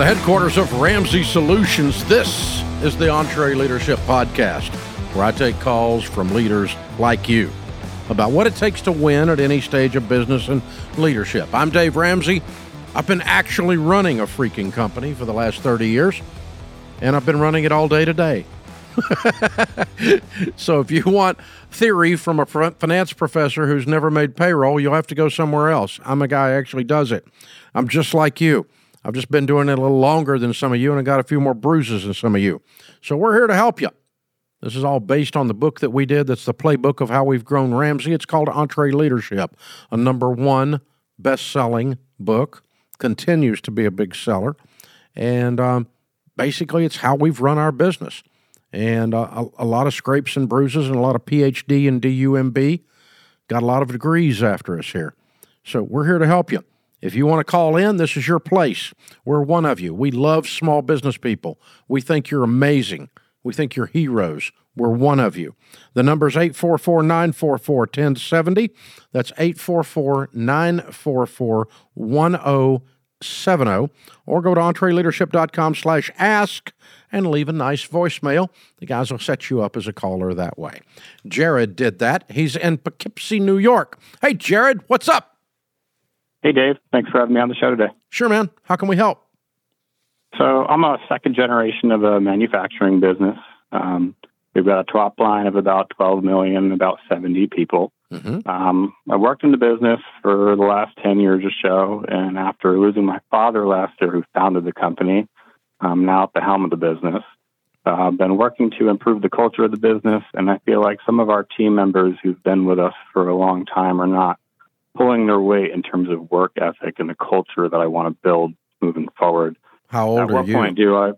the headquarters of Ramsey Solutions, this is the EntreLeadership Podcast, where I take calls from leaders like you about what it takes to win at any stage of business and leadership. I'm Dave Ramsey. I've been actually running a freaking company for the last 30 years, and I've been running it all day today. so if you want theory from a finance professor who's never made payroll, you'll have to go somewhere else. I'm a guy who actually does it. I'm just like you. I've just been doing it a little longer than some of you, and I got a few more bruises than some of you. So we're here to help you. This is all based on the book that we did. That's the playbook of how we've grown Ramsey. It's called EntreLeadership, a number one best-selling book. Continues to be a big seller, and um, basically, it's how we've run our business. And uh, a, a lot of scrapes and bruises, and a lot of PhD and DUMB. Got a lot of degrees after us here. So we're here to help you. If you want to call in, this is your place. We're one of you. We love small business people. We think you're amazing. We think you're heroes. We're one of you. The number is 844 944 1070. That's 844 944 1070. Or go to entreleadership.com slash ask and leave a nice voicemail. The guys will set you up as a caller that way. Jared did that. He's in Poughkeepsie, New York. Hey, Jared, what's up? Hey, Dave. Thanks for having me on the show today. Sure, man. How can we help? So, I'm a second generation of a manufacturing business. Um, we've got a top line of about 12 million, about 70 people. Mm-hmm. Um, I worked in the business for the last 10 years or so. And after losing my father last year, who founded the company, I'm now at the helm of the business. Uh, I've been working to improve the culture of the business. And I feel like some of our team members who've been with us for a long time are not pulling their weight in terms of work ethic and the culture that I want to build moving forward. How old At are what you? point do I?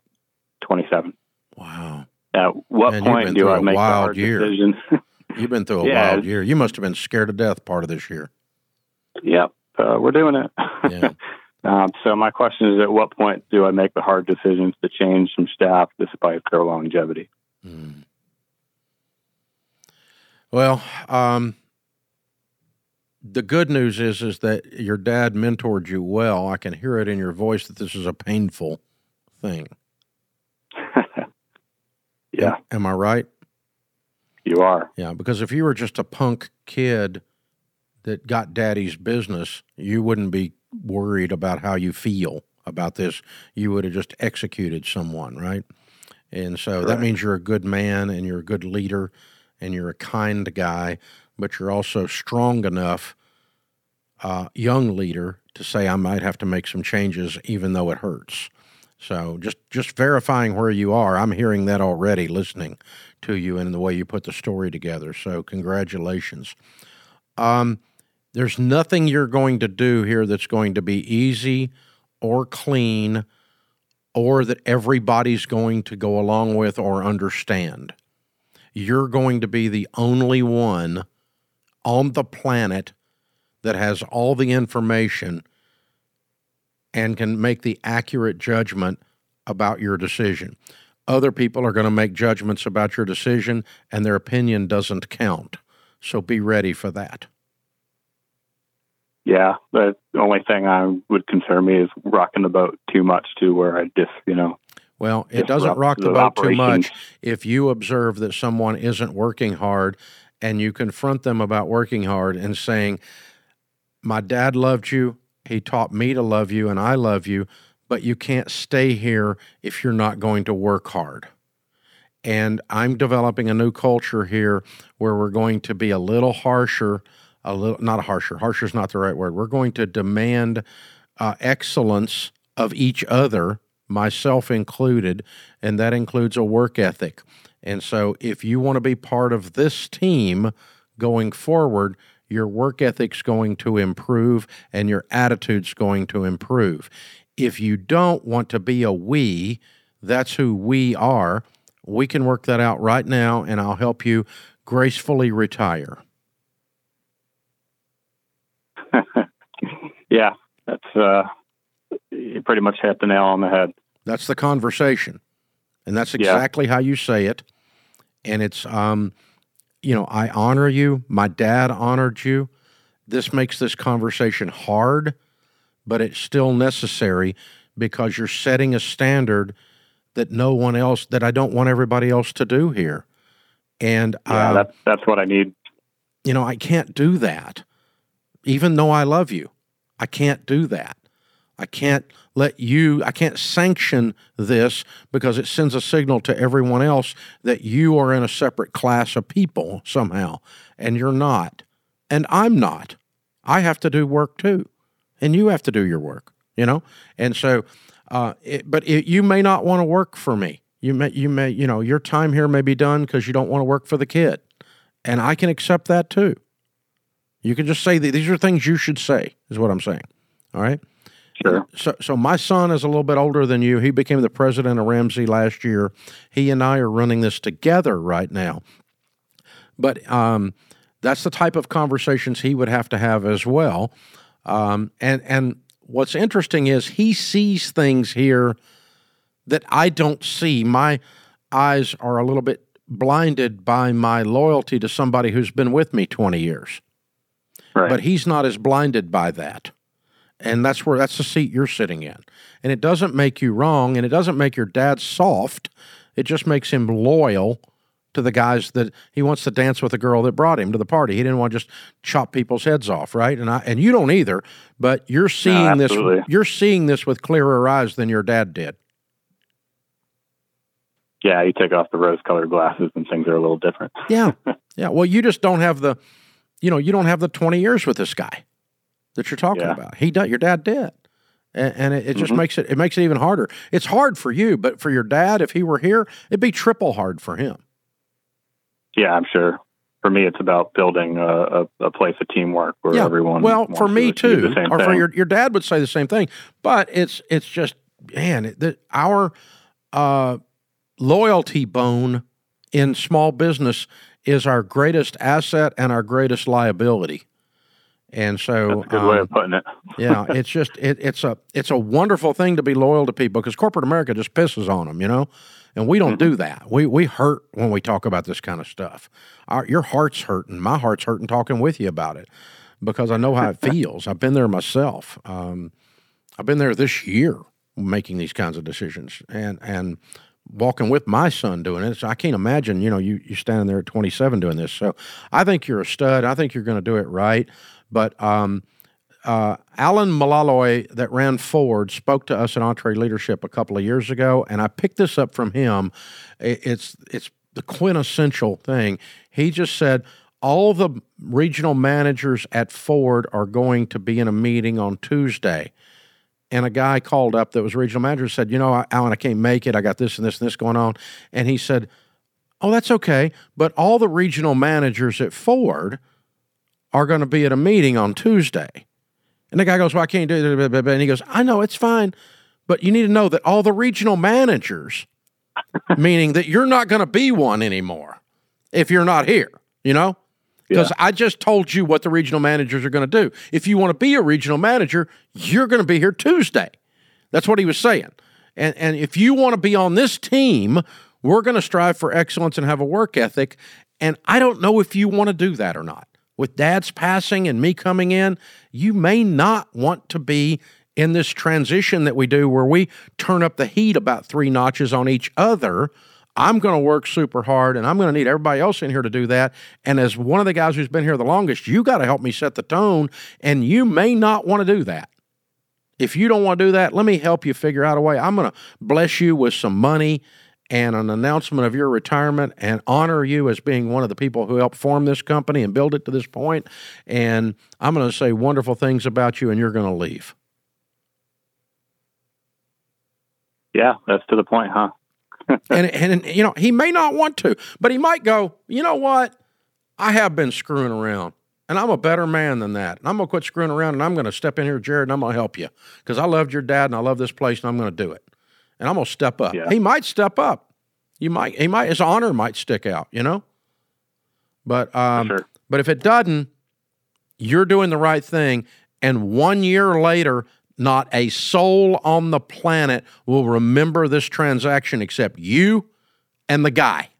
Twenty-seven. Wow. At what Man, point do I make wild hard year. decision? You've been through a Yeah. wild year. You must have been scared to death part of this year. yep, uh, we're doing it. Yeah. um, so my question is, at what point do I make the hard decisions to change some staff despite their longevity? Hmm. Well, um, the good news is is that your dad mentored you well. I can hear it in your voice that this is a painful thing. yeah, Am, am I right? you are. Yeah, because if you were just a punk kid that got daddy's business, you wouldn't be worried about how you feel about this. You would have just executed someone, right? And so that means you're a good man and you're a good leader and you're a kind guy, but you're also strong enough, uh, young leader, to say I might have to make some changes, even though it hurts. So just just verifying where you are. I'm hearing that already, listening to you and the way you put the story together. So congratulations. Um, there's nothing you're going to do here that's going to be easy or clean or that everybody's going to go along with or understand. You're going to be the only one on the planet that has all the information and can make the accurate judgment about your decision. Other people are going to make judgments about your decision, and their opinion doesn't count. So be ready for that. Yeah, the only thing I would concern me is rocking the boat too much to where I just, you know, Well, it doesn't rock the the boat too much if you observe that someone isn't working hard and you confront them about working hard and saying, My dad loved you. He taught me to love you, and I love you, but you can't stay here if you're not going to work hard. And I'm developing a new culture here where we're going to be a little harsher, a little not a harsher. Harsher is not the right word. We're going to demand uh, excellence of each other, myself included, and that includes a work ethic. And so, if you want to be part of this team going forward, your work ethic's going to improve and your attitude's going to improve. If you don't want to be a we, that's who we are. We can work that out right now, and I'll help you gracefully retire. yeah, that's uh, you pretty much hit the nail on the head. That's the conversation. And that's Yeah. exactly how you say it. And it's, um, you know, I honor you. My dad honored you. This makes this conversation hard, but it's still necessary because you're setting a standard that no one else that I don't want everybody else to do here. And yeah, uh, that's that's what I need. You know, I can't do that. Even though I love you, I can't do that. I can't let you, I can't sanction this because it sends a signal to everyone else that you are in a separate class of people somehow, and you're not. And I'm not. I have to do work too, and you have to do your work, you know? And so, uh, it, but it, you may not want to work for me. You may, you may, you know, your time here may be done because you don't want to work for the kid. And I can accept that too. You can just say that these are things you should say, is what I'm saying. All right. Sure. So, so my son is a little bit older than you. He became the president of Ramsey last year. He and I are running this together right now. But um, that's the type of conversations he would have to have as well. Um, and and what's interesting is he sees things here that I don't see. My eyes are a little bit blinded by my loyalty to somebody who's been with me 20 years. Right. But he's not as blinded by that and that's where that's the seat you're sitting in. And it doesn't make you wrong, and it doesn't make your dad soft. It just makes him loyal to the guys that he wants to dance with the girl that brought him to the party. He didn't want to just chop people's heads off, right? And I and you don't either, but you're seeing no, this you're seeing this with clearer eyes than your dad did. Yeah, you take off the rose colored glasses and things are a little different. yeah. Yeah. Well, you just don't have the you know, you don't have the 20 years with this guy that you're talking yeah. about. He did. Your dad did, and, and it, it, just mm-hmm. makes it it makes it even harder. It's hard for you, but for your dad, if he were here, it'd be triple hard for him. Yeah, I'm sure. For me, it's about building a, a, a place of teamwork where yeah. everyone. Well, for me to too, or thing. for your your dad would say the same thing. But it's it's just man, it, the, our uh, loyalty bone in small business is our greatest asset and our greatest liability. And so, That's a good um, way of putting it. yeah, it's just it, it's a it's a wonderful thing to be loyal to people because corporate America just pisses on them, you know, and we don't mm-hmm. do that. We we hurt when we talk about this kind of stuff. Our, your heart's hurting, my heart's hurting talking with you about it because I know how it feels. I've been there myself. Um, I've been there this year making these kinds of decisions and and walking with my son doing it. So I can't imagine, you know, you you standing there at 27 doing this. So I think you're a stud. I think you're going to do it right. But um, uh, Alan Mulally, that ran Ford, spoke to us in EntreLeadership a couple of years ago, and I picked this up from him. It's it's the quintessential thing. He just said all the regional managers at Ford are going to be in a meeting on Tuesday. And a guy called up that was regional manager said, You know, Alan, I can't make it. I got this and this and this going on. And he said, Oh, that's okay. But all the regional managers at Ford are going to be at a meeting on Tuesday. And the guy goes, Well, I can't do it. And he goes, I know, it's fine. But you need to know that all the regional managers, meaning that you're not going to be one anymore if you're not here, you know? Because yeah. I just told you what the regional managers are going to do. If you want to be a regional manager, you're going to be here Tuesday. That's what he was saying. And, and if you want to be on this team, we're going to strive for excellence and have a work ethic. And I don't know if you want to do that or not with dad's passing and me coming in, you may not want to be in this transition that we do where we turn up the heat about three notches on each other. I'm going to work super hard and I'm going to need everybody else in here to do that. And as one of the guys who's been here the longest, you got to help me set the tone. And you may not want to do that. If you don't want to do that, let me help you figure out a way. I'm going to bless you with some money and an announcement of your retirement and honor you as being one of the people who helped form this company and build it to this point. And I'm going to say wonderful things about you, and you're going to leave. Yeah, that's to the point, huh? and, and, you know, he may not want to, but he might go, you know what? I have been screwing around and I'm a better man than that. And I'm going to quit screwing around and I'm going to step in here, Jared, and I'm going to help you because I loved your dad and I love this place and I'm going to do it and I'm gonna step up. Yeah. He might step up. You might he might his honor might stick out, you know? But um sure. but if it doesn't, you're doing the right thing. And one year later, not a soul on the planet will remember this transaction except you and the guy.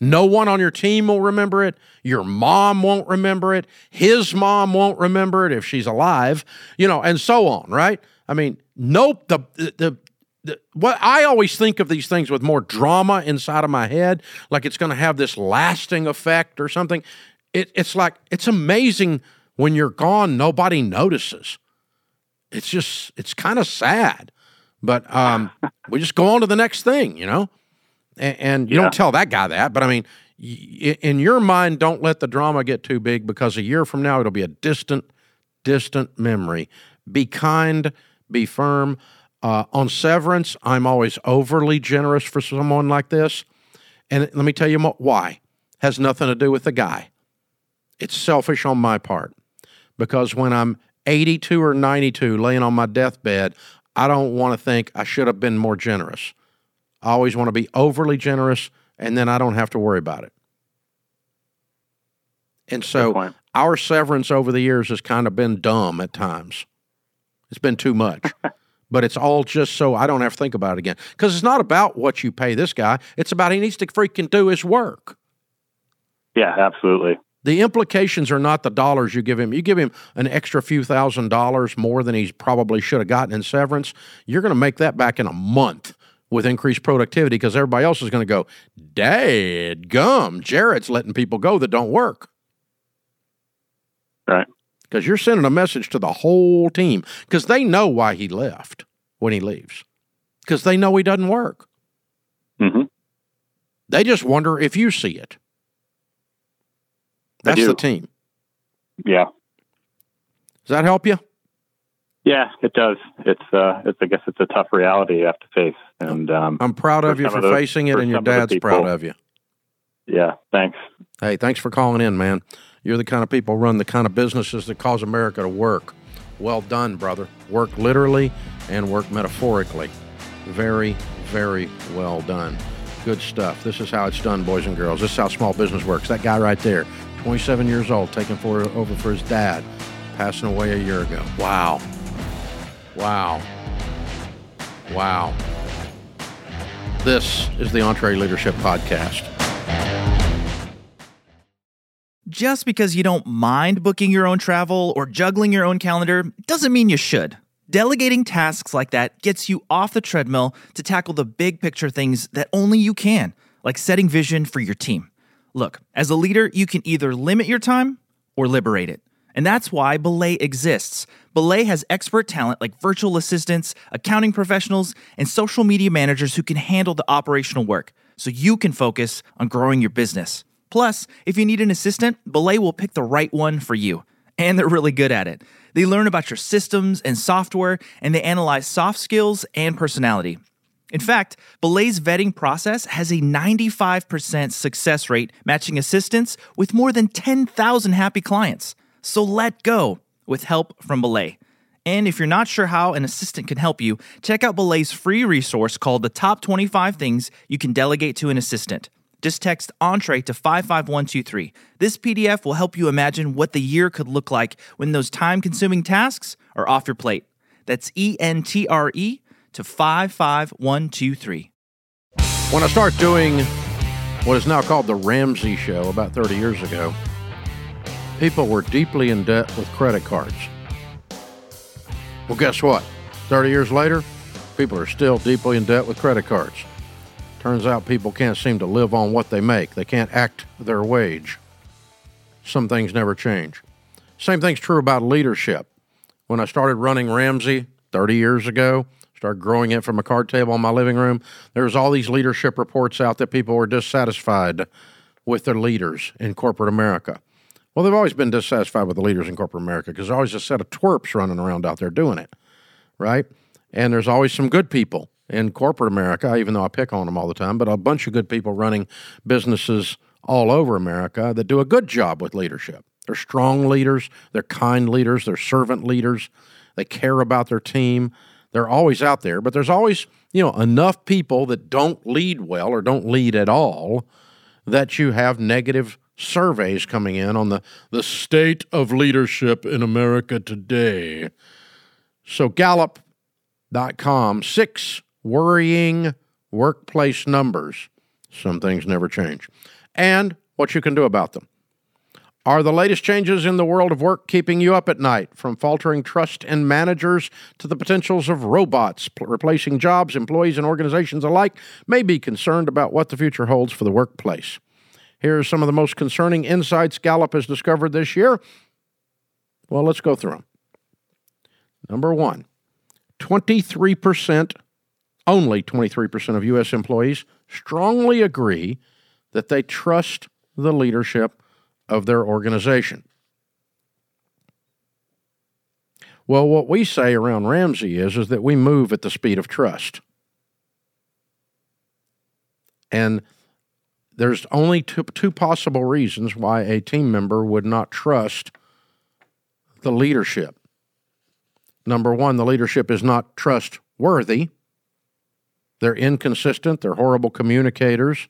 No one on your team will remember it. Your mom won't remember it. His mom won't remember it if she's alive, you know, and so on, right? I mean, nope. The, the the what I always think of these things with more drama inside of my head, like it's going to have this lasting effect or something. It, it's like it's amazing when you're gone, nobody notices. It's just it's kind of sad, but um, we just go on to the next thing, you know. And, and you yeah. don't tell that guy that, but I mean, in your mind, don't let the drama get too big because a year from now it'll be a distant, distant memory. Be kind, be firm. Uh, on severance, I'm always overly generous for someone like this. And let me tell you why. Has nothing to do with the guy. It's selfish on my part because when I'm 82 or 92 laying on my deathbed, I don't want to think I should have been more generous. I always want to be overly generous and then I don't have to worry about it. And so our severance over the years has kind of been dumb at times. It's been too much. but it's all just so I don't have to think about it again. Because it's not about what you pay this guy, it's about he needs to freaking do his work. Yeah, absolutely. The implications are not the dollars you give him. You give him an extra few thousand dollars more than he probably should have gotten in severance. You're going to make that back in a month with increased productivity because everybody else is going to go, Dad gum, Jared's letting people go that don't work. Right. Because you're sending a message to the whole team because they know why he left when he leaves because they know he doesn't work. Mm-hmm. They just wonder if you see it. That's the team. Yeah. Does that help you? Yeah, it does. It's uh, it's I guess it's a tough reality you have to face, and um, I'm proud of you for those, facing it, and your dad's proud of you. Yeah, thanks. Hey, thanks for calling in, man. You're the kind of people run the kind of businesses that cause America to work. Well done, brother. Work literally and work metaphorically. Very, very well done. Good stuff. This is how it's done, boys and girls. This is how small business works. That guy right there, 27 years old, taking for, over for his dad, passing away a year ago. Wow. Wow. Wow. This is the EntreLeadership Podcast. Just because you don't mind booking your own travel or juggling your own calendar doesn't mean you should. Delegating tasks like that gets you off the treadmill to tackle the big picture things that only you can, like setting vision for your team. Look, as a leader, you can either limit your time or liberate it. And that's why Belay exists. Belay has expert talent like virtual assistants, accounting professionals, and social media managers who can handle the operational work so you can focus on growing your business. Plus, if you need an assistant, Belay will pick the right one for you. And they're really good at it. They learn about your systems and software, and they analyze soft skills and personality. In fact, Belay's vetting process has a 95% success rate, matching assistants with more than 10,000 happy clients. So let go with help from Belay. And if you're not sure how an assistant can help you, check out Belay's free resource called The Top 25 Things You Can Delegate to an Assistant. Just text entre to 55123. This PDF will help you imagine what the year could look like when those time consuming tasks are off your plate. That's E N T R E to 55123. When I start doing what is now called the Ramsey Show about 30 years ago, people were deeply in debt with credit cards. Well, guess what? 30 years later, people are still deeply in debt with credit cards. Turns out people can't seem to live on what they make, they can't act their wage. Some things never change. Same thing's true about leadership. When I started running Ramsey 30 years ago, started growing it from a card table in my living room. There's all these leadership reports out that people were dissatisfied with their leaders in corporate America. Well, they've always been dissatisfied with the leaders in corporate America because there's always a set of twerps running around out there doing it, right? And there's always some good people in corporate America, even though I pick on them all the time, but a bunch of good people running businesses all over America that do a good job with leadership. They're strong leaders, they're kind leaders, they're servant leaders, they care about their team, they're always out there, but there's always, you know, enough people that don't lead well or don't lead at all that you have negative surveys coming in on the, the state of leadership in America today. So Gallup.com, six worrying workplace numbers. Some things never change. And what you can do about them. Are the latest changes in the world of work keeping you up at night? From faltering trust in managers to the potentials of robots replacing jobs, employees and organizations alike may be concerned about what the future holds for the workplace. Here are some of the most concerning insights Gallup has discovered this year. Well, let's go through them. Number one 23%, only 23% of U.S. employees strongly agree that they trust the leadership of their organization. Well, what we say around Ramsey is, is that we move at the speed of trust. And there's only two, two possible reasons why a team member would not trust the leadership. Number one, the leadership is not trustworthy. They're inconsistent, they're horrible communicators,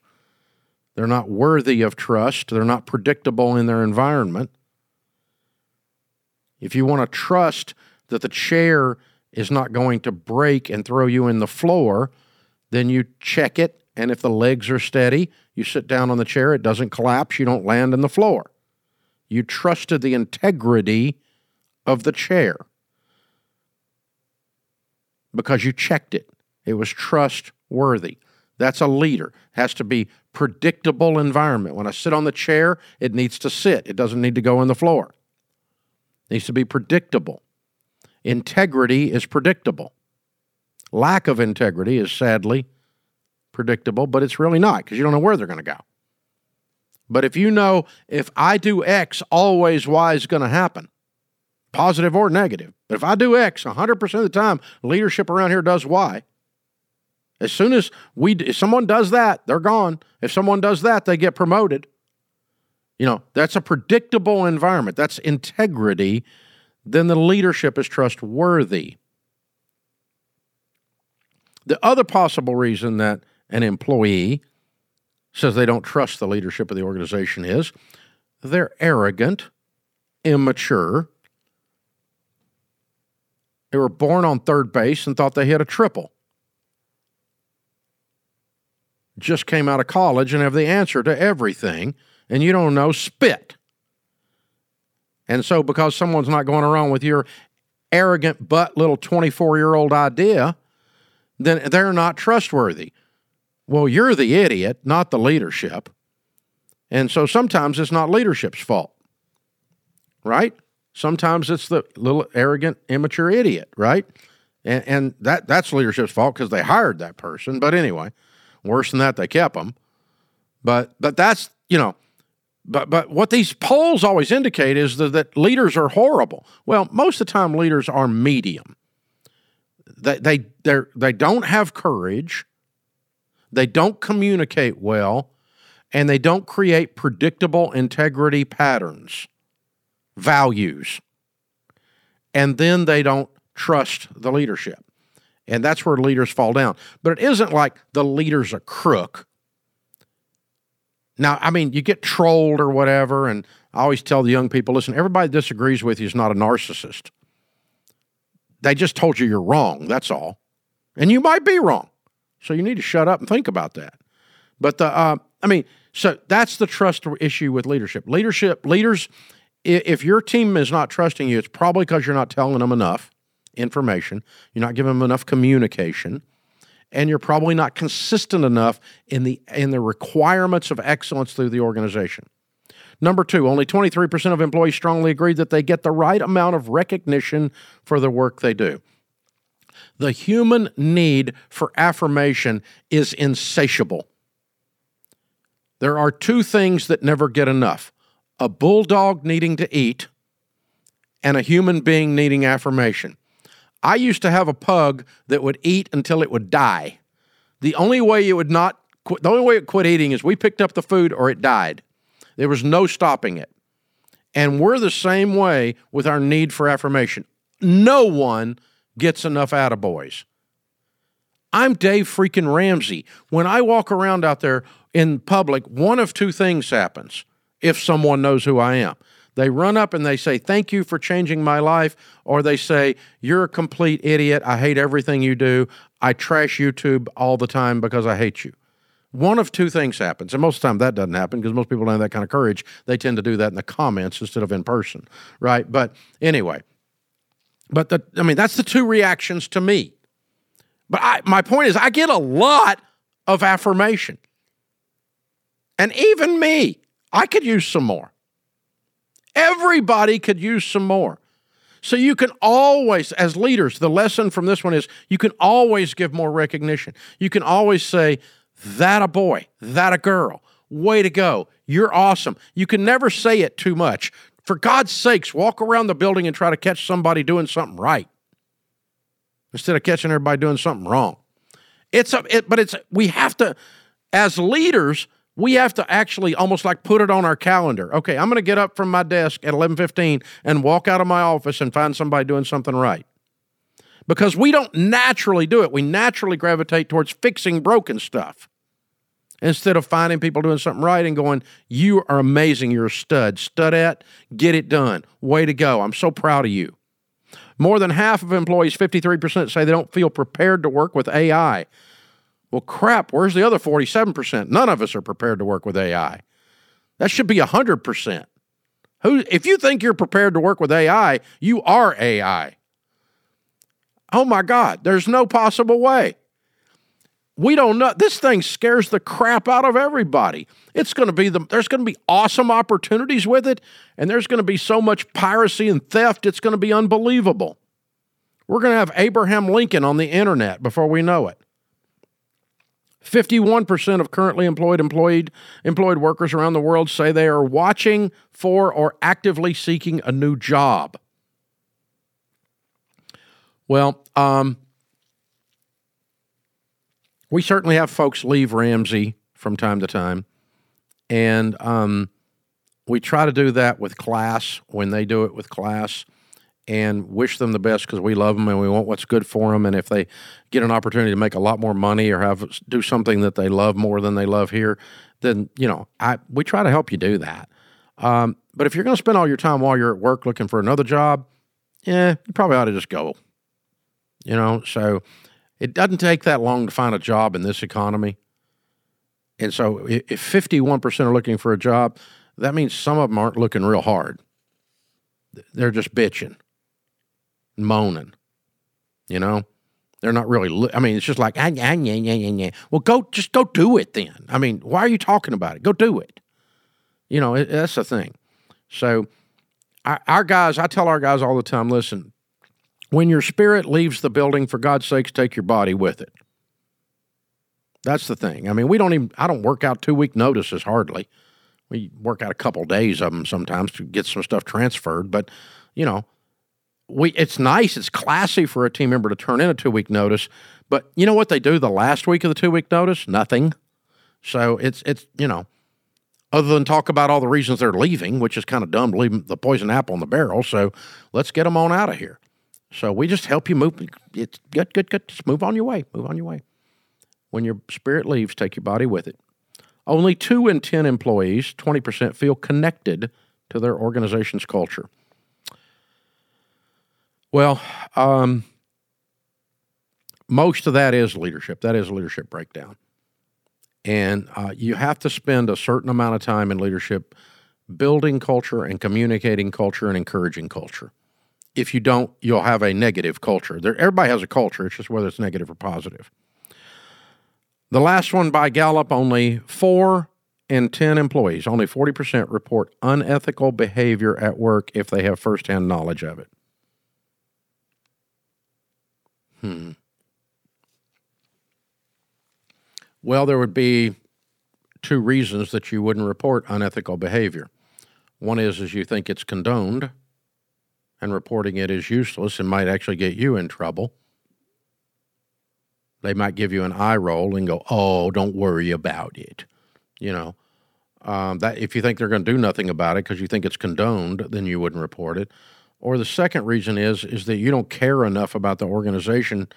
they're not worthy of trust. They're not predictable in their environment. If you want to trust that the chair is not going to break and throw you in the floor, then you check it. And if the legs are steady, you sit down on the chair, it doesn't collapse, you don't land in the floor. You trusted the integrity of the chair because you checked it. It was trustworthy. That's a leader. It Has to be predictable environment. When I sit on the chair, it needs to sit. It doesn't need to go on the floor. It needs to be predictable. Integrity is predictable. Lack of integrity is sadly predictable, but it's really not because you don't know where they're going to go. But if you know if I do X, always Y is going to happen, positive or negative. But if I do X 100% of the time, leadership around here does Y. As soon as we, if someone does that, they're gone. If someone does that, they get promoted. You know, that's a predictable environment. That's integrity. Then the leadership is trustworthy. The other possible reason that an employee says they don't trust the leadership of the organization is they're arrogant, immature. They were born on third base and thought they hit a triple just came out of college and have the answer to everything, and you don't know spit. And so, because someone's not going around with your arrogant but little 24 year old idea, then they're not trustworthy. Well, you're the idiot, not the leadership. And so sometimes it's not leadership's fault, right? Sometimes it's the little arrogant, immature idiot, right? And, and that, that's leadership's fault because they hired that person. But anyway, Worse than that, they kept them. But but that's you know, but but what these polls always indicate is that, that leaders are horrible. Well, most of the time, leaders are medium. They they they they don't have courage. They don't communicate well, and they don't create predictable integrity patterns, values, and then they don't trust the leadership. And that's where leaders fall down. But it isn't like the leader's a crook. Now, I mean, you get trolled or whatever, and I always tell the young people listen, everybody disagrees with you is not a narcissist. They just told you you're wrong, that's all. And you might be wrong. So you need to shut up and think about that. But the, uh, I mean, so that's the trust issue with leadership. Leadership, leaders, if your team is not trusting you, it's probably because you're not telling them enough information, you're not giving them enough communication, and you're probably not consistent enough in the in the requirements of excellence through the organization. Number two, only 23% of employees strongly agree that they get the right amount of recognition for the work they do. The human need for affirmation is insatiable. There are two things that never get enough a bulldog needing to eat and a human being needing affirmation. I used to have a pug that would eat until it would die. The only way it would not quit, the only way it quit eating is we picked up the food or it died. There was no stopping it. And we're the same way with our need for affirmation. No one gets enough attaboys. I'm Dave freaking Ramsey. When I walk around out there in public, one of two things happens if someone knows who I am. They run up and they say, Thank you for changing my life. Or they say, You're a complete idiot. I hate everything you do. I trash YouTube all the time because I hate you. one of two things happens. And most of the time that doesn't happen because most people don't have that kind of courage. They tend to do that in the comments instead of in person, right? But anyway, but the, I mean, that's the two reactions to me. But I, my point is, I get a lot of affirmation. And even me, I could use some more. Everybody could use some more. So you can always, as leaders, the lesson from this one is you can always give more recognition. You can always say, that a boy, that a girl, way to go, you're awesome. You can never say it too much. For God's sakes, walk around the building and try to catch somebody doing something right instead of catching everybody doing something wrong. It's a, it, but it's we have to, as leaders, we have to actually almost like put it on our calendar. Okay, I'm going to get up from my desk at 11:15 and walk out of my office and find somebody doing something right. Because we don't naturally do it. We naturally gravitate towards fixing broken stuff instead of finding people doing something right and going, "You are amazing. You're a stud. Stud at, get it done. Way to go. I'm so proud of you." More than half of employees, 53%, say they don't feel prepared to work with AI. Well, crap, where's the other 47%? None of us are prepared to work with AI. That should be 100%. Who, if you think you're prepared to work with AI, you are AI. Oh my God, there's no possible way. We don't know. This thing scares the crap out of everybody. It's going to be the, there's going to be awesome opportunities with it, and there's going to be so much piracy and theft, it's going to be unbelievable. We're going to have Abraham Lincoln on the internet before we know it. 51% of currently employed employed employed workers around the world say they are watching for or actively seeking a new job. Well, um, we certainly have folks leave Ramsey from time to time, and um, we try to do that with class when they do it with class and wish them the best because we love them and we want what's good for them. And if they get an opportunity to make a lot more money or have do something that they love more than they love here, then you know I we try to help you do that. Um, but if you're going to spend all your time while you're at work looking for another job, yeah, you probably ought to just go. You know, so it doesn't take that long to find a job in this economy. And so if 51% are looking for a job, that means some of them aren't looking real hard. They're just bitching moaning. You know, they're not really. I mean, it's just like ah, yeah, yeah, yeah, yeah, yeah. Well, go just go do it then. I mean, why are you talking about it? Go do it. You know, it, that's the thing. So, our, our guys, I tell our guys all the time, listen, when your spirit leaves the building, for God's sakes, take your body with it. That's the thing. I mean, we don't even. I don't work out two week notices hardly. We work out a couple days of them sometimes to get some stuff transferred, but you know we it's nice, it's classy for a team member to turn in a two week notice. But you know what they do the last week of the two week notice? Nothing. So it's it's you know, other than talk about all the reasons they're leaving, which is kind of dumb leave the poison apple in the barrel. So let's get them on out of here. So we just help you move. It's good, good, good. Just move on your way. Move on your way. When your spirit leaves, take your body with it. Only two in 10 employees, 20%, feel connected to their organization's culture. Well, um, most of that is leadership. That is leadership breakdown. And uh, you have to spend a certain amount of time in leadership building culture and communicating culture and encouraging culture. If you don't, you'll have a negative culture. There, everybody has a culture, it's just whether it's negative or positive. The last one by Gallup only four in 10 employees, only 40% report unethical behavior at work if they have firsthand knowledge of it. Hmm. Well, there would be two reasons that you wouldn't report unethical behavior. One is is you think it's condoned and reporting it is useless and might actually get you in trouble. They might give you an eye roll and go, "Oh, don't worry about it." You know, um, that if you think they're going to do nothing about it because you think it's condoned, then you wouldn't report it. Or the second reason is is that you don't care enough about the organization,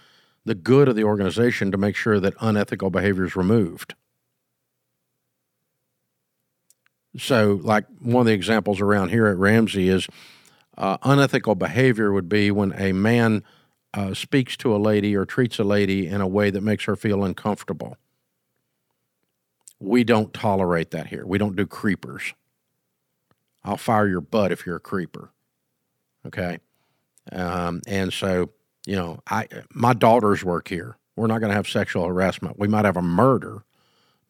the good of the organization to make sure that unethical behavior is removed. So, like one of the examples around here at Ramsey is uh, unethical behavior would be when a man uh, speaks to a lady or treats a lady in a way that makes her feel uncomfortable. we don't tolerate that here. We don't do creepers. I'll fire your butt if you're a creeper. Okay. Um, and so, you know, I my daughters work here. We're not going to have sexual harassment. We might have a murder,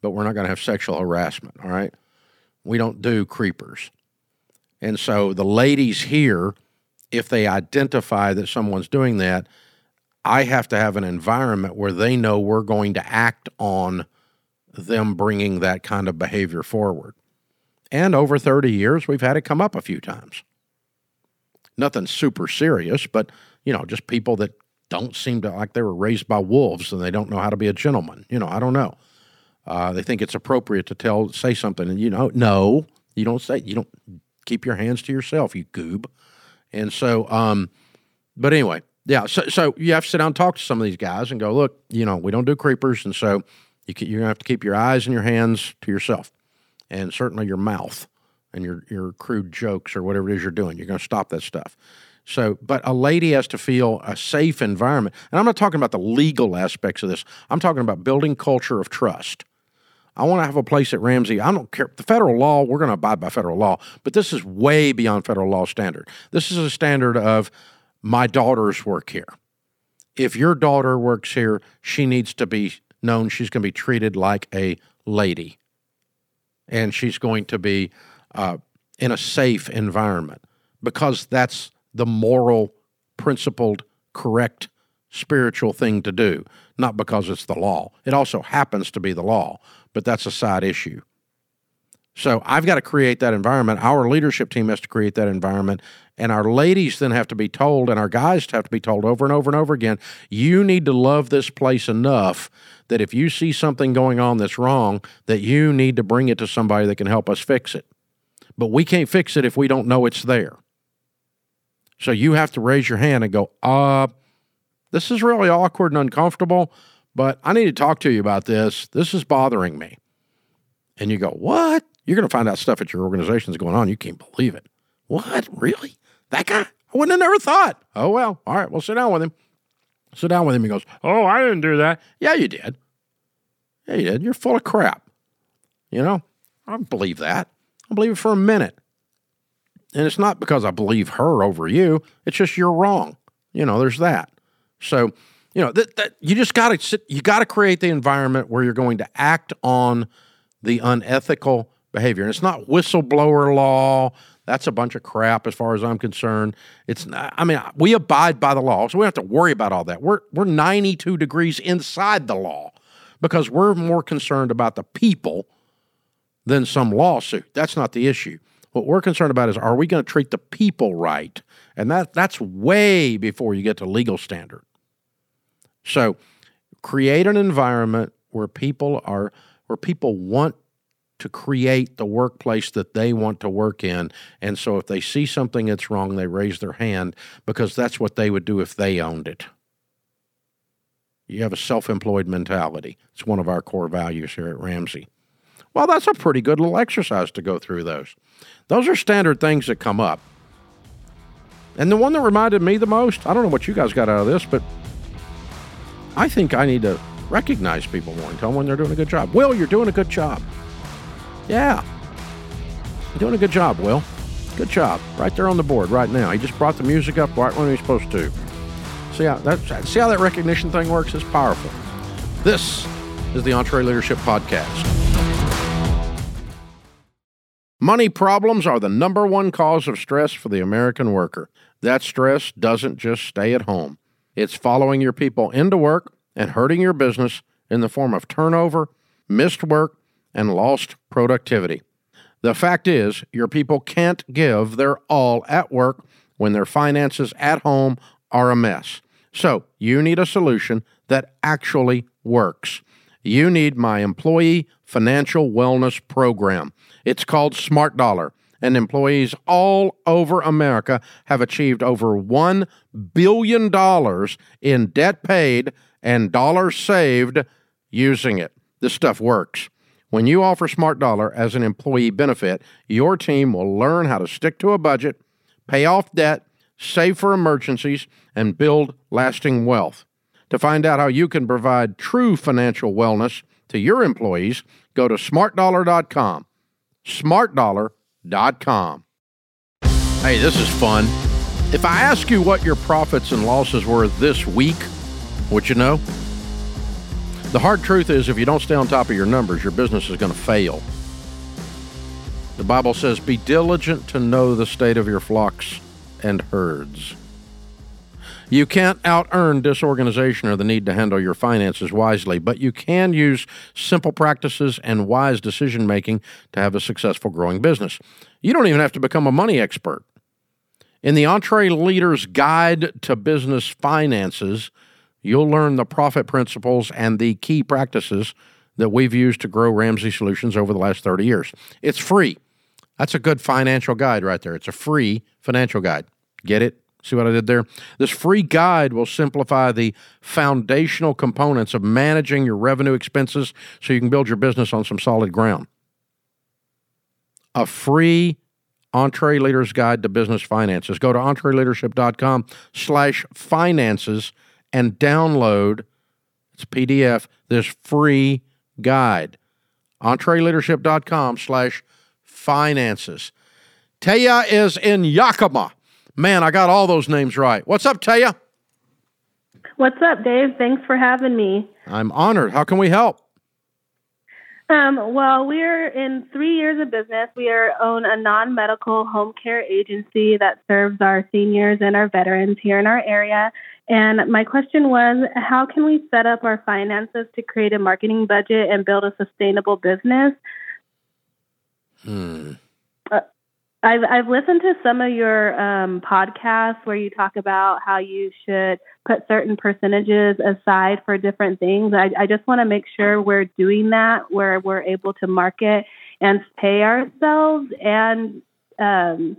but we're not going to have sexual harassment. All right. We don't do creepers. And so the ladies here, if they identify that someone's doing that, I have to have an environment where they know we're going to act on them bringing that kind of behavior forward. And over 30 years, we've had it come up a few times. Nothing super serious, but, you know, just people that don't seem to like they were raised by wolves and they don't know how to be a gentleman. You know, I don't know. Uh, they think it's appropriate to tell, say something, and you know, no, you don't say, you don't keep your hands to yourself, you goob. And so, um, but anyway, yeah. So, so you have to sit down and talk to some of these guys and go, look, you know, we don't do creepers, and so you you're gonna have to keep your eyes and your hands to yourself, and certainly your mouth and your your crude jokes or whatever it is you're doing. You're gonna stop that stuff. So, but a lady has to feel a safe environment, and I'm not talking about the legal aspects of this. I'm talking about building culture of trust. I want to have a place at Ramsey. I don't care. The federal law, we're going to abide by federal law, but this is way beyond federal law standard. This is a standard of my daughters work here. If your daughter works here, she needs to be known she's going to be treated like a lady. And she's going to be uh, in a safe environment because that's the moral, principled, correct spiritual thing to do, not because it's the law. It also happens to be the law, but that's a side issue. So I've got to create that environment. Our leadership team has to create that environment. And our ladies then have to be told, and our guys have to be told over and over and over again you need to love this place enough that if you see something going on that's wrong, that you need to bring it to somebody that can help us fix it. But we can't fix it if we don't know it's there. So you have to raise your hand and go, uh, this is really awkward and uncomfortable, but I need to talk to you about this. This is bothering me. And you go, what? You're going to find out stuff at your organization is going on. You can't believe it. What? Really? That guy? I wouldn't have never thought. Oh, well, all right, we'll sit down with him. Sit down with him. He goes, Oh, I didn't do that. Yeah, you did. Yeah, you did. You're full of crap. You know, I don't believe that. I believe it for a minute. And it's not because I believe her over you. It's just you're wrong. You know, there's that. So, you know, that, that you just got to sit, you got to create the environment where you're going to act on the unethical behavior. And it's not whistleblower law. That's a bunch of crap as far as I'm concerned. It's not, I mean, we abide by the law, so we don't have to worry about all that. We're we're 92 degrees inside the law because we're more concerned about the people than some lawsuit. That's not the issue. What we're concerned about is are we going to treat the people right? And that that's way before you get to legal standard. So create an environment where people are where people want to create the workplace that they want to work in. And so if they see something that's wrong, they raise their hand because that's what they would do if they owned it. You have a self employed mentality. It's one of our core values here at Ramsey. Well, that's a pretty good little exercise to go through those. Those are standard things that come up. And the one that reminded me the most, I don't know what you guys got out of this, but I think I need to recognize people more and tell them when they're doing a good job. Will, you're doing a good job. Yeah. You're doing a good job, Will. Good job. Right there on the board right now. He just brought the music up right when he was supposed to. See how that see how that recognition thing works? It's powerful. This is the EntreLeadership Podcast. Money problems are the number one cause of stress for the American worker. That stress doesn't just stay at home. It's following your people into work and hurting your business in the form of turnover, missed work, and lost productivity. The fact is, your people can't give their all at work when their finances at home are a mess. So, you need a solution that actually works. You need my employee financial wellness program. It's called SmartDollar, and employees all over America have achieved over $1 billion in debt paid and dollars saved using it. This stuff works. When you offer SmartDollar as an employee benefit, your team will learn how to stick to a budget, pay off debt, save for emergencies, and build lasting wealth. To find out how you can provide true financial wellness to your employees, Go to smartdollar.com. Smartdollar.com. Hey, this is fun. If I ask you what your profits and losses were this week, would you know? The hard truth is, if you don't stay on top of your numbers, your business is going to fail. The Bible says, Be diligent to know the state of your flocks and herds. You can't out earn disorganization or the need to handle your finances wisely, but you can use simple practices and wise decision making to have a successful growing business. You don't even have to become a money expert. In the EntreLeader's Guide to Business Finances, you'll learn the profit principles and the key practices that we've used to grow Ramsey Solutions over the last 30 years. It's free. That's a good financial guide right there. It's a free financial guide. Get it? See what I did there? This free guide will simplify the foundational components of managing your revenue expenses so you can build your business on some solid ground. A free EntreLeader's Guide to Business Finances. Go to entreleadership.com slash finances and download, it's PDF, this free guide. EntreLeadership.com slash finances. Taya is in Yakima. Man, I got all those names right. What's up, Taya? What's up, Dave? Thanks for having me. I'm honored. How can we help? Um, well, we're in three years of business. We are, own a non medical home care agency that serves our seniors and our veterans here in our area. And my question was how can we set up our finances to create a marketing budget and build a sustainable business? Hmm. I've I've listened to some of your um, podcasts where you talk about how you should put certain percentages aside for different things. I, I just want to make sure we're doing that where we're able to market and pay ourselves and um,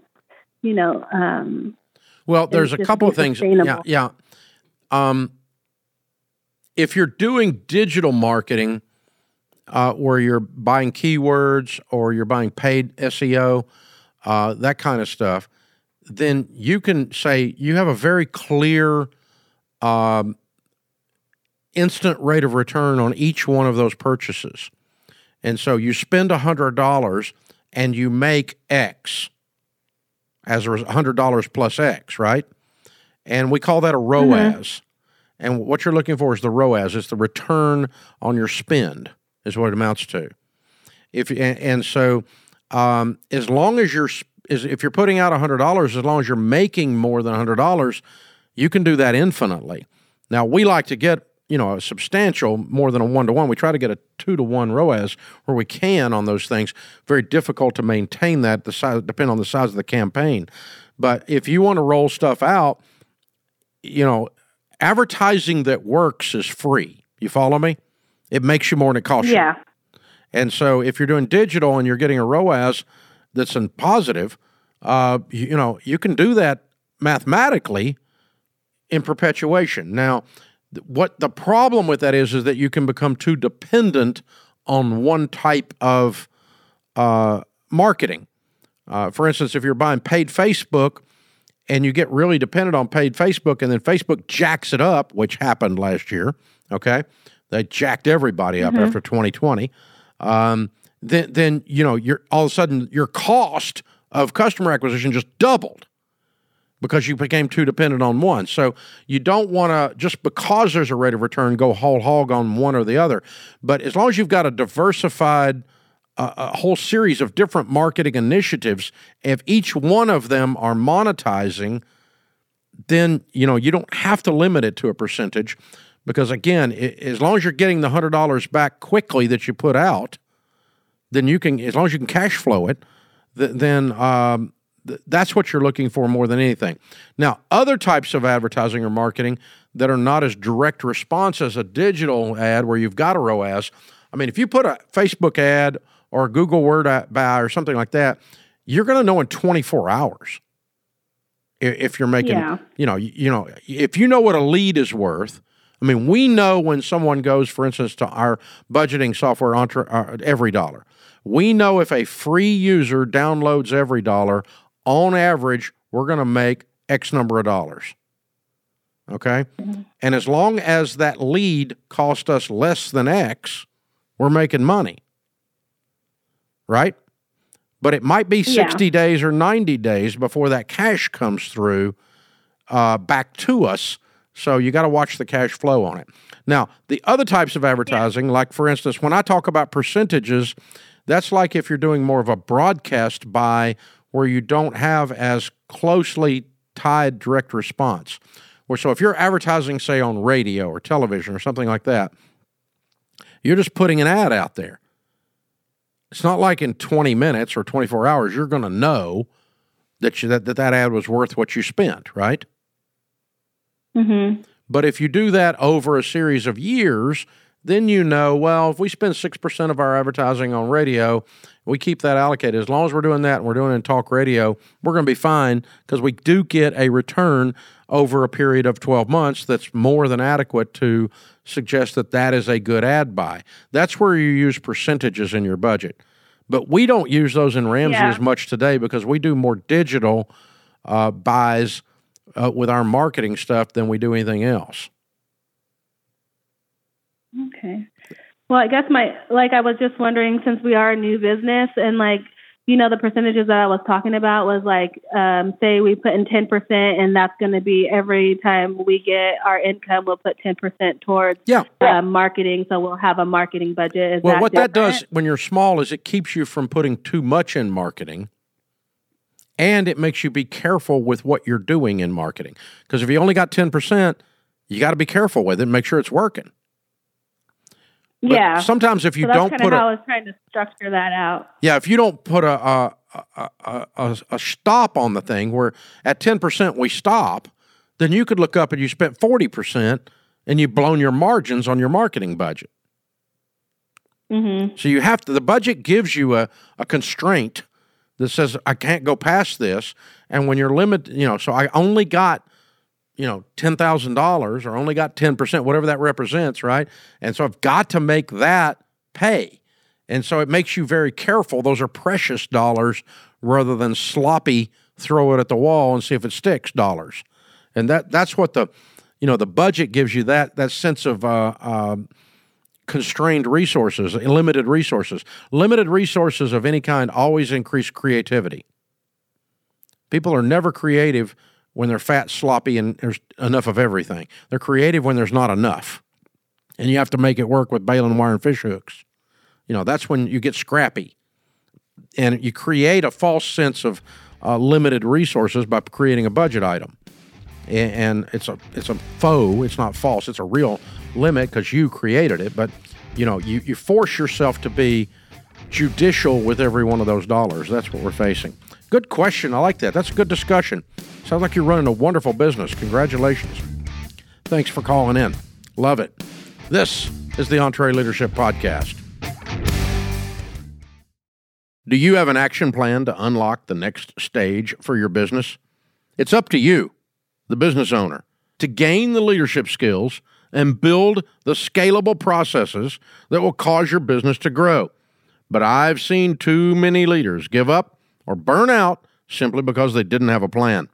you know um, well there's a couple of things. yeah yeah. Um, if you're doing digital marketing uh, where you're buying keywords or you're buying paid SEO, uh, that kind of stuff, then you can say you have a very clear um, instant rate of return on each one of those purchases. And so you spend $100 and you make X as a $100 plus X, right? And we call that a ROAS. Mm-hmm. And what you're looking for is the ROAS. It's the return on your spend, is what it amounts to. If and, and so, um, as long as you're if you're putting out hundred dollars, as long as you're making more than hundred dollars, you can do that infinitely. Now we like to get you know a substantial more than a one to one. We try to get a two to one ROAS where we can on those things. Very difficult to maintain that. The size depend on the size of the campaign, but if you want to roll stuff out you know, advertising that works is free. You follow me? It makes you more than it costs yeah. you. And so if you're doing digital and you're getting a ROAS that's in positive, uh, you, you know, you can do that mathematically in perpetuation. Now, what the problem with that is is that you can become too dependent on one type of uh, marketing. Uh, for instance, if you're buying paid Facebook, and you get really dependent on paid Facebook, and then Facebook jacks it up, which happened last year. Okay, they jacked everybody up mm-hmm. after 2020. Um, then, then you know, you're all of a sudden your cost of customer acquisition just doubled because you became too dependent on one. So you don't want to just because there's a rate of return go whole hog on one or the other. But as long as you've got a diversified a, a whole series of different marketing initiatives. If each one of them are monetizing, then you know you don't have to limit it to a percentage because again, it, as long as you're getting the hundred dollars back quickly that you put out, then you can as long as you can cash flow it, th- then um, th- that's what you're looking for more than anything. Now, other types of advertising or marketing that are not as direct response as a digital ad where you've got a ROAS. I mean, if you put a Facebook ad or a Google Word buy or something like that, you're going to know in 24 hours if you're making, yeah. you know, you know, if you know what a lead is worth. I mean, we know when someone goes, for instance, to our budgeting software, EveryDollar. We know if a free user downloads EveryDollar, on average, we're going to make X number of dollars. Okay? Mm-hmm. And as long as that lead cost us less than X, we're making money. right? But it might be Yeah. 60 days or 90 days before that cash comes through uh, back to us. So you got to watch the cash flow on it. Now, the other types of advertising, like for instance, when I talk about percentages, that's like if you're doing more of a broadcast buy where you don't have as closely tied direct response. Where so if you're advertising, say on radio or television or something like that, you're just putting an ad out there. It's not like in 20 minutes or 24 hours you're going to know that, you, that that that ad was worth what you spent, right? Mm-hmm. But if you do that over a series of years, then you know, well, if we spend 6% of our advertising on radio, we keep that allocated. As long as we're doing that and we're doing it in talk radio, we're going to be fine because we do get a return over a period of 12 months that's more than adequate to suggest that that is a good ad buy. That's where you use percentages in your budget. But we don't use those in Ramsey Yeah. as much today because we do more digital uh, buys uh, with our marketing stuff than we do anything else. Okay. Well, I guess my like I was just wondering since we are a new business and like you know the percentages that I was talking about was like um, say we put in ten percent and that's going to be every time we get our income we'll put ten percent towards Yeah. um, marketing so we'll have a marketing budget. Is Well, that what that does when you're small is it keeps you from putting too much in marketing and it makes you be careful with what you're doing in marketing. Because if you only got 10%, you got to be careful with it and make sure it's working. But yeah. Sometimes if you so don't kind put of how I was trying to structure that out. Yeah, if you don't put a a, a, a, a, a stop on the thing where at 10% we stop, then you could look up and you spent 40% and you've blown your margins on your marketing budget. Mm-hmm. So you have to, the budget gives you a, a constraint that says, I can't go past this. And when you're limited, you know, so I only got, you know, $10,000 or only got 10%, whatever that represents, right? And so I've got to make that pay. And so it makes you very careful. Those are precious dollars rather than sloppy throw it at the wall and see if it sticks dollars. And that that's what the you know the budget gives you that that sense of uh, um constrained resources, limited resources. Limited resources of any kind always increase creativity. People are never creative when they're fat, sloppy, and there's enough of everything. They're creative when there's not enough. And you have to make it work with baling wire and fish hooks. You know, that's when you get scrappy. And you create a false sense of uh, limited resources by creating a budget item. A- And it's a it's a faux. It's not false. It's a real limit because you created it. But you know, you, you force yourself to be judicial with every one of those dollars. That's what we're facing. Good question. I like that. That's a good discussion. Sounds like you're running a wonderful business. Congratulations. Thanks for calling in. Love it. This is the EntreLeadership Podcast. Do you have an action plan to unlock the next stage for your business? It's up to you, the business owner, to gain the leadership skills and build the scalable processes that will cause your business to grow. But I've seen too many leaders give up or burn out simply because they didn't have a plan.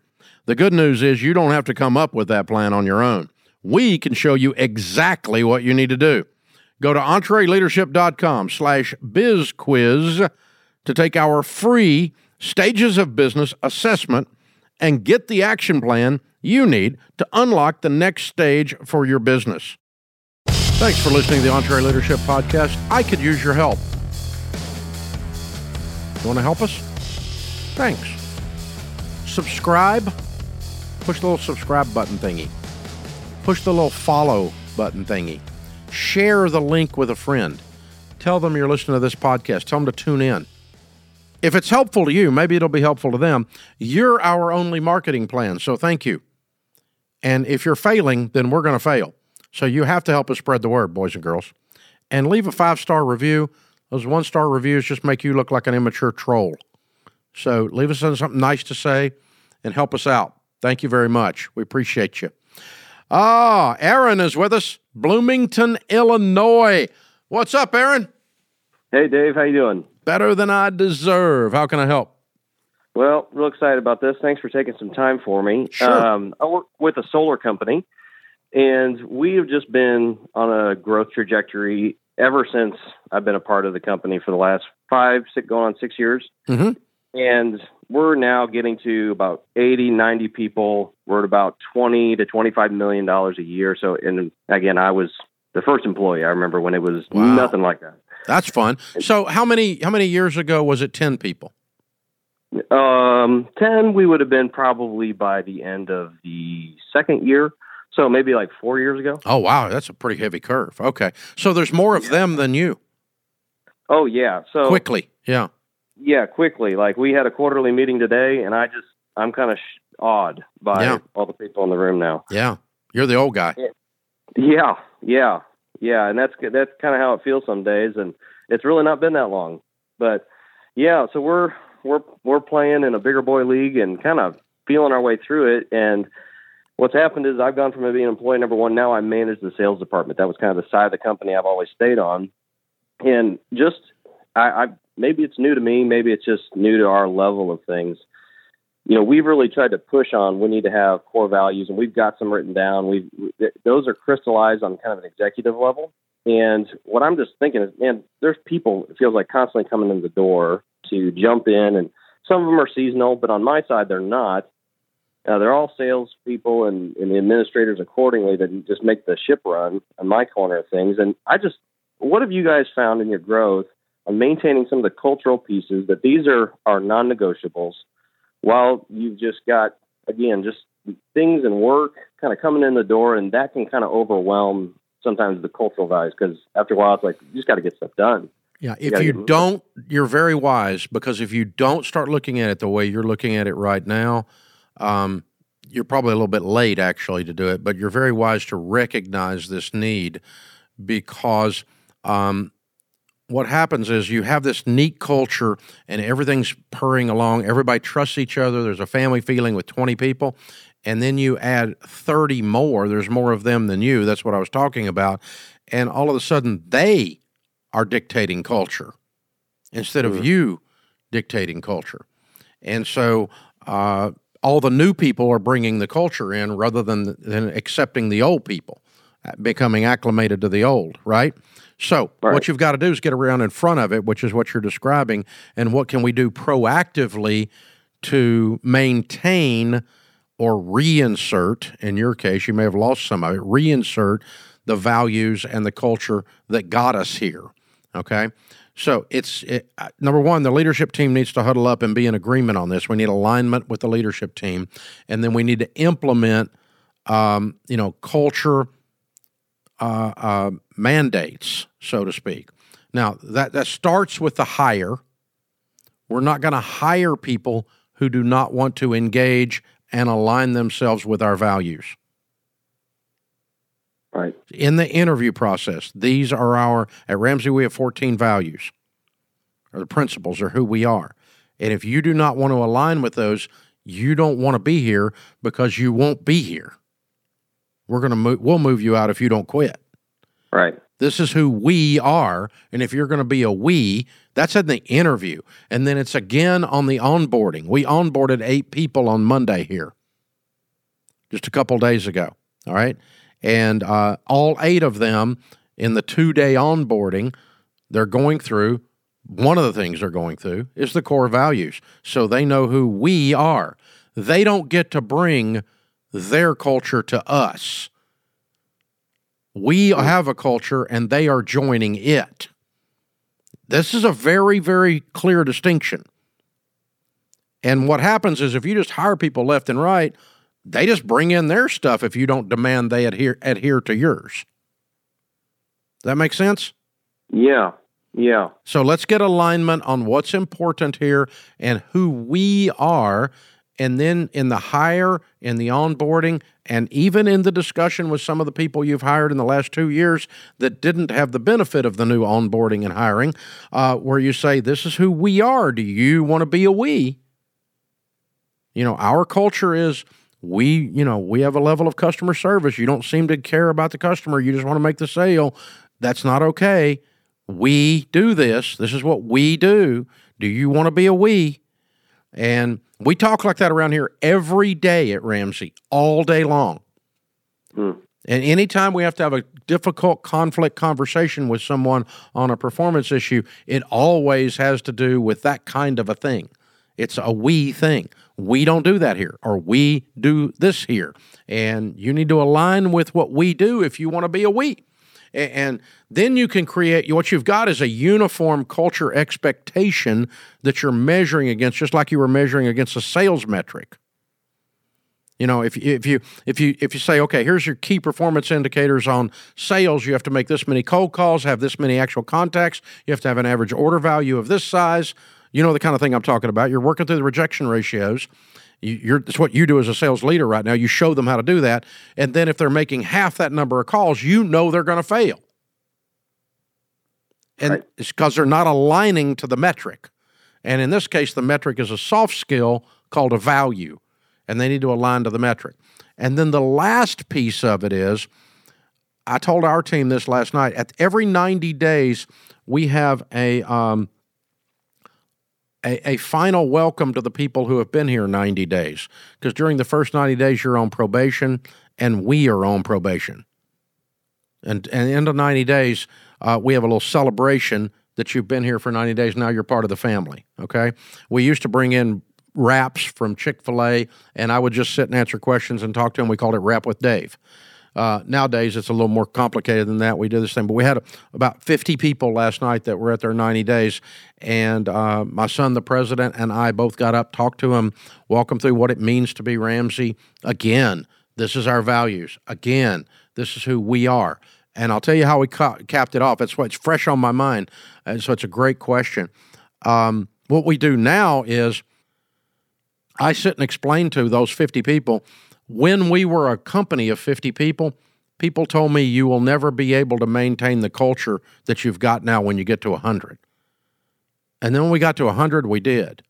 The good news is you don't have to come up with that plan on your own. We can show you exactly what you need to do. Go to entreleadership.com slash bizquiz to take our free Stages of Business assessment and get the action plan you need to unlock the next stage for your business. Thanks for listening to the EntreLeadership Podcast. I could use your help. You want to help us? Thanks. Subscribe. Push the little subscribe button thingy. Push the little follow button thingy. Share the link with a friend. Tell them you're listening to this podcast. Tell them to tune in. If it's helpful to you, maybe it'll be helpful to them. You're our only marketing plan, so thank you. And if you're failing, then we're going to fail. So you have to help us spread the word, boys and girls. And leave a five star review. Those one star reviews just make you look like an immature troll. So leave us something nice to say and help us out. Thank you very much. We appreciate you. Ah, Aaron is with us, Bloomington, Illinois. What's up, Aaron? Hey, Dave, how you doing? Better than I deserve. How can I help? Well, real excited about this. Thanks for taking some time for me. Sure. Um, I work with a solar company, and we have just been on a growth trajectory ever since I've been a part of the company for the last five, six, going on six years. Mm-hmm. And we're now getting to about 80, 90 people. We're at about 20 to 25 million dollars a year. So, and again, I was the first employee. I remember when it was Wow. nothing like that. That's fun. So how many how many years ago was it 10 people? Um, 10, we would have been probably by the end of the second year. So maybe like four years ago. Oh wow, that's a pretty heavy curve. Okay. So there's more of them than you. Oh, yeah. So Quickly. Yeah. Yeah, quickly. Like we had a quarterly meeting today, and I just I'm kind of sh- awed by Yeah. all the people in the room now. Yeah. You're the old guy. Yeah, yeah, yeah, and that's that's kind of how it feels some days, and it's really not been that long, but yeah. So we're we're we're playing in a bigger boy league and kind of feeling our way through it. And what's happened is I've gone from being employee number one. Now I manage the sales department. That was kind of the side of the company I've always stayed on, and just I, I maybe it's new to me, maybe it's just new to our level of things. You know, we've really tried to push on. We need to have core values, and we've got some written down. Th- those are crystallized on kind of an executive level. And what I'm just thinking is, man, there's people. It feels like constantly coming in the door to jump in, and some of them are seasonal, but on my side, they're not. Uh, they're all salespeople and, and the administrators accordingly that just make the ship run on my corner of things. And I just, what have you guys found in your growth on maintaining some of the cultural pieces that these are are non-negotiables, while you've just got again just things and work kind of coming in the door, and that can kind of overwhelm sometimes the cultural values because after a while it's like you just got to get stuff done. Yeah, if gotta you don't, you're very wise because if you don't start looking at it the way you're looking at it right now, um, you're probably a little bit late actually to do it. But you're very wise to recognize this need because um, what happens is you have this neat culture and everything's purring along. Everybody trusts each other. There's a family feeling with 20 people. And then you add 30 more. There's more of them than you. That's what I was talking about. And all of a sudden, they are dictating culture instead of you dictating culture. And so uh, all the new people are bringing the culture in rather than, than accepting the old people, uh, becoming acclimated to the old, right? So what you've got to do is get around in front of it, which is what you're describing, and what can we do proactively to maintain or reinsert, in your case, you may have lost some of it, reinsert the values and the culture that got us here. Okay. So it's it, uh, number one, the leadership team needs to huddle up and be in agreement on this. We need alignment with the leadership team, and then we need to implement, um, you know, culture uh, uh, mandates, so to speak. Now that that starts with the hire. We're not going to hire people who do not want to engage and align themselves with our values Right. in the interview process, these are our, at Ramsey, we have 14 values, or the principles are who we are. And if you do not want to align with those, you don't want to be here because you won't be here. We're going to move, we'll move you out if you don't quit. Right. This is who we are. And if you're going to be a we, that's in the interview. And then it's again on the onboarding. We onboarded eight people on Monday here, just a couple days ago. All right. And uh, all eight of them in the two day onboarding, they're going through. One of the things they're going through is the core values. So they know who we are. They don't get to bring their culture to us. We have a culture and they are joining it. This is a very, very clear distinction. And what happens is if you just hire people left and right, they just bring in their stuff if you don't demand they adhere adhere to yours. That make sense? Yeah. Yeah. So let's get alignment on what's important here and who we are. And then in the hire, in the onboarding, and even in the discussion with some of the people you've hired in the last two years that didn't have the benefit of the new onboarding and hiring, uh, where you say, This is who we are. Do you want to be a we? You know, our culture is we, you know, we have a level of customer service. You don't seem to care about the customer. You just want to make the sale. That's not okay. We do this. This is what we do. Do you want to be a we? And we talk like that around here every day at Ramsey, all day long. Hmm. And anytime we have to have a difficult conflict conversation with someone on a performance issue, it always has to do with that kind of a thing. It's a we thing. We don't do that here, or we do this here. And you need to align with what we do if you want to be a we. And then you can create what you've got is a uniform culture expectation that you're measuring against, just like you were measuring against a sales metric. You know, if if you if you if you say, okay, here's your key performance indicators on sales, you have to make this many cold calls, have this many actual contacts, you have to have an average order value of this size. You know the kind of thing I'm talking about. You're working through the rejection ratios. You're, it's what you do as a sales leader right now. You show them how to do that, and then if they're making half that number of calls, you know they're going to fail, and right. it's because they're not aligning to the metric. And in this case, the metric is a soft skill called a value and they need to align to the metric. And then the last piece of it is I told our team this last night. At every 90 days, we have a, um, a, a final welcome to the people who have been here 90 days. Because during the first 90 days, you're on probation, and we are on probation. And, and end of 90 days, uh, we have a little celebration that you've been here for 90 days. Now you're part of the family. Okay. We used to bring in wraps from Chick fil A, and I would just sit and answer questions and talk to him. We called it Wrap with Dave. Uh, nowadays, it's a little more complicated than that. We do this thing, but we had about 50 people last night that were at their 90 days. And uh, my son, the president, and I both got up, talked to him, walk him through what it means to be Ramsey. Again, this is our values. Again, this is who we are. And I'll tell you how we ca- capped it off. It's what's fresh on my mind. And so it's a great question. Um, what we do now is I sit and explain to those 50 people when we were a company of 50 people, people told me you will never be able to maintain the culture that you've got now when you get to 100. And then when we got to 100, we did.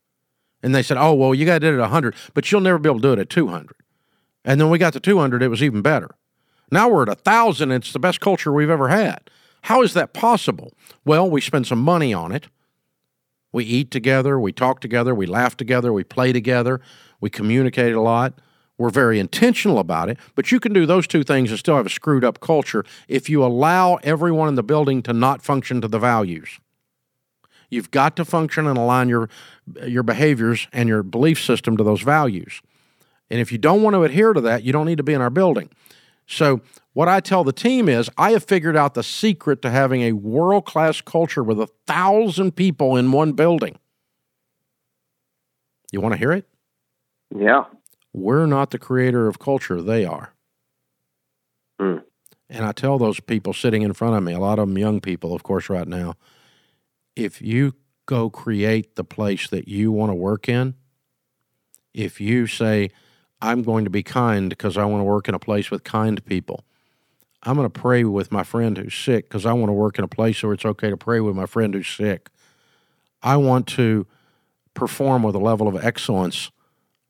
And they said, oh, well, you got to do it at 100, but you'll never be able to do it at 200. And then we got to 200, it was even better. Now we're at 1,000, it's the best culture we've ever had. How is that possible? Well, we spend some money on it. We eat together, we talk together, we laugh together, we play together, we communicate a lot. We're very intentional about it, but you can do those two things and still have a screwed up culture if you allow everyone in the building to not function to the values. You've got to function and align your your behaviors and your belief system to those values. And if you don't want to adhere to that, you don't need to be in our building. So what I tell the team is I have figured out the secret to having a world class culture with a thousand people in one building. You want to hear it? Yeah. We're not the creator of culture, they are. Mm. And I tell those people sitting in front of me, a lot of them young people, of course, right now, if you go create the place that you want to work in, if you say, I'm going to be kind because I want to work in a place with kind people, I'm going to pray with my friend who's sick because I want to work in a place where it's okay to pray with my friend who's sick. I want to perform with a level of excellence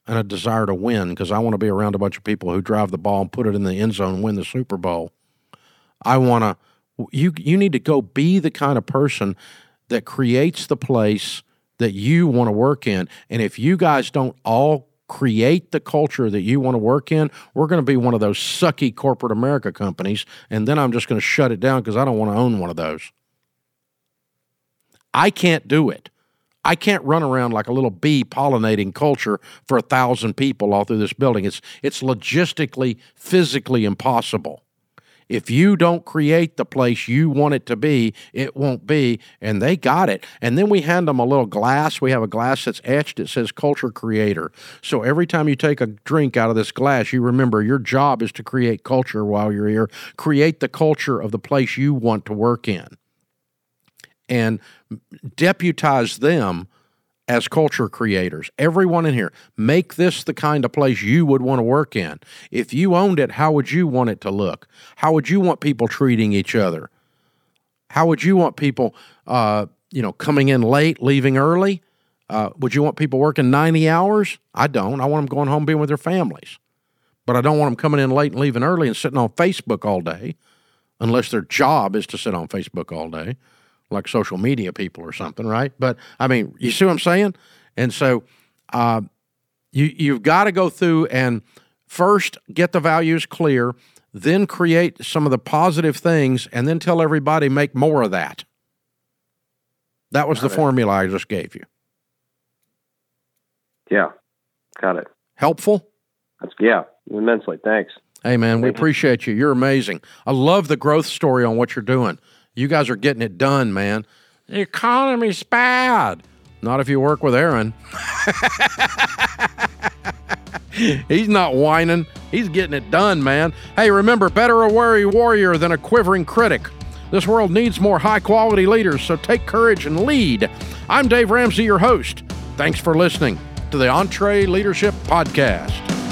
and a desire to win because I want to be around a bunch of people who drive the ball and put it in the end zone and win the Super Bowl. I want to you you need to go be the kind of person that creates the place that you want to work in. And if you guys don't all create the culture that you want to work in, we're going to be one of those sucky corporate America companies, and then I'm just going to shut it down because I don't want to own one of those. I can't do it. I can't run around like a little bee pollinating culture for a thousand people all through this building. It's it's logistically, physically impossible. If you don't create the place you want it to be, it won't be. And they got it. And then we hand them a little glass. We have a glass that's etched. It says culture creator. So every time you take a drink out of this glass, you remember your job is to create culture while you're here, create the culture of the place you want to work in, and deputize them as culture creators. Everyone in here, make this the kind of place you would want to work in. If you owned it, how would you want it to look? How would you want people treating each other? How would you want people, uh, you know, coming in late, leaving early? Uh, would you want people working 90 hours? I don't. I want them going home being with their families. But I don't want them coming in late and leaving early and sitting on Facebook all day, unless their job is to sit on Facebook all day like social media people or something, right? But I mean, you see what I'm saying? And so uh, you you've got to go through and first get the values clear, then create some of the positive things, and then tell everybody make more of that. That was Got the it. formula I just gave you. Yeah, got it. Helpful? That's yeah, immensely. Thanks. Hey, man, we appreciate you. You're amazing. I love the growth story on what you're doing. You guys are getting it done, man. The economy's bad. Not if you work with Aaron. He's not whining. He's getting it done, man. Hey, remember, better a wary warrior than a quivering critic. This world needs more high quality leaders, so take courage and lead. I'm Dave Ramsey, your host. Thanks for listening to the EntreLeadership Podcast.